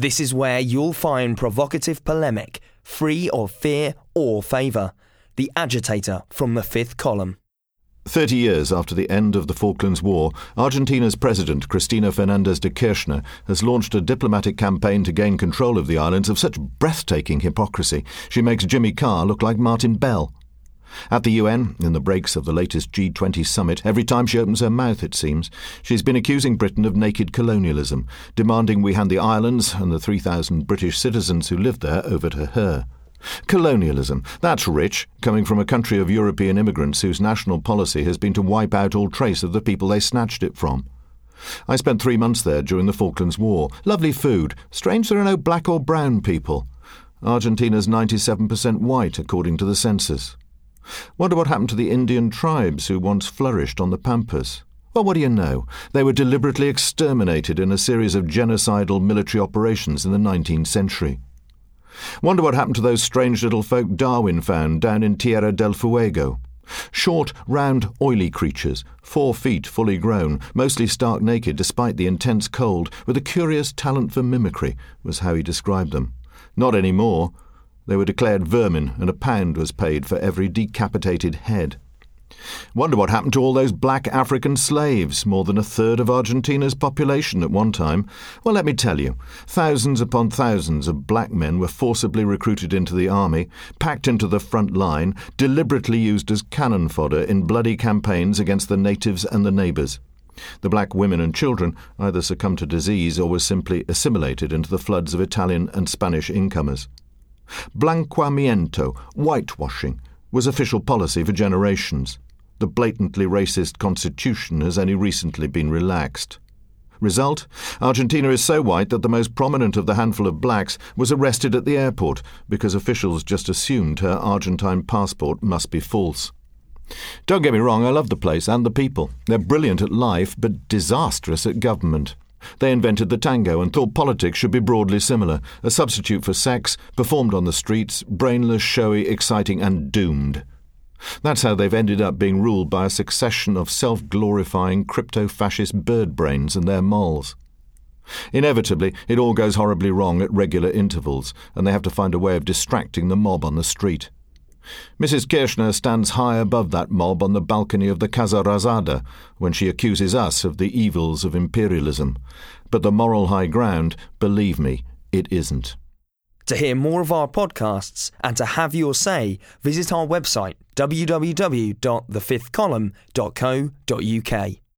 This is where you'll find provocative polemic, free of fear or favour. The agitator from the fifth column. Thirty years after the end of the Falklands War, Argentina's President, Cristina Fernandez de Kirchner, has launched a diplomatic campaign to gain control of the islands of such breathtaking hypocrisy she makes Jimmy Carr look like Martin Bell. At the UN, in the breaks of the latest G20 summit, every time she opens her mouth, it seems, she's been accusing Britain of naked colonialism, demanding we hand the islands and the 3,000 British citizens who live there over to her. Colonialism. That's rich, coming from a country of European immigrants whose national policy has been to wipe out all trace of the people they snatched it from. I spent three months there during the Falklands War. Lovely food. Strange there are no black or brown people. Argentina's 97% white, according to the census. Wonder what happened to the Indian tribes who once flourished on the pampas. Well, what do you know? They were deliberately exterminated in a series of genocidal military operations in the 19th century. Wonder what happened to those strange little folk Darwin found down in Tierra del Fuego. Short, round, oily creatures, four feet fully grown, mostly stark naked despite the intense cold, with a curious talent for mimicry, was how he described them. Not any more. They were declared vermin, and a pound was paid for every decapitated head. Wonder what happened to all those black African slaves, more than a third of Argentina's population at one time. Well, let me tell you, thousands upon thousands of black men were forcibly recruited into the army, packed into the front line, deliberately used as cannon fodder in bloody campaigns against the natives and the neighbours. The black women and children either succumbed to disease or were simply assimilated into the floods of Italian and Spanish incomers. Blanqueamiento, whitewashing, was official policy for generations. The blatantly racist constitution has only recently been relaxed. Result Argentina is so white that the most prominent of the handful of blacks was arrested at the airport because officials just assumed her Argentine passport must be false. Don't get me wrong, I love the place and the people. They're brilliant at life, but disastrous at government. They invented the tango and thought politics should be broadly similar a substitute for sex, performed on the streets, brainless, showy, exciting, and doomed. That's how they've ended up being ruled by a succession of self glorifying crypto fascist bird brains and their moles. Inevitably, it all goes horribly wrong at regular intervals, and they have to find a way of distracting the mob on the street. Mrs. Kirchner stands high above that mob on the balcony of the Casa Rosada when she accuses us of the evils of imperialism. But the moral high ground, believe me, it isn't. To hear more of our podcasts and to have your say, visit our website www.thefifthcolumn.co.uk.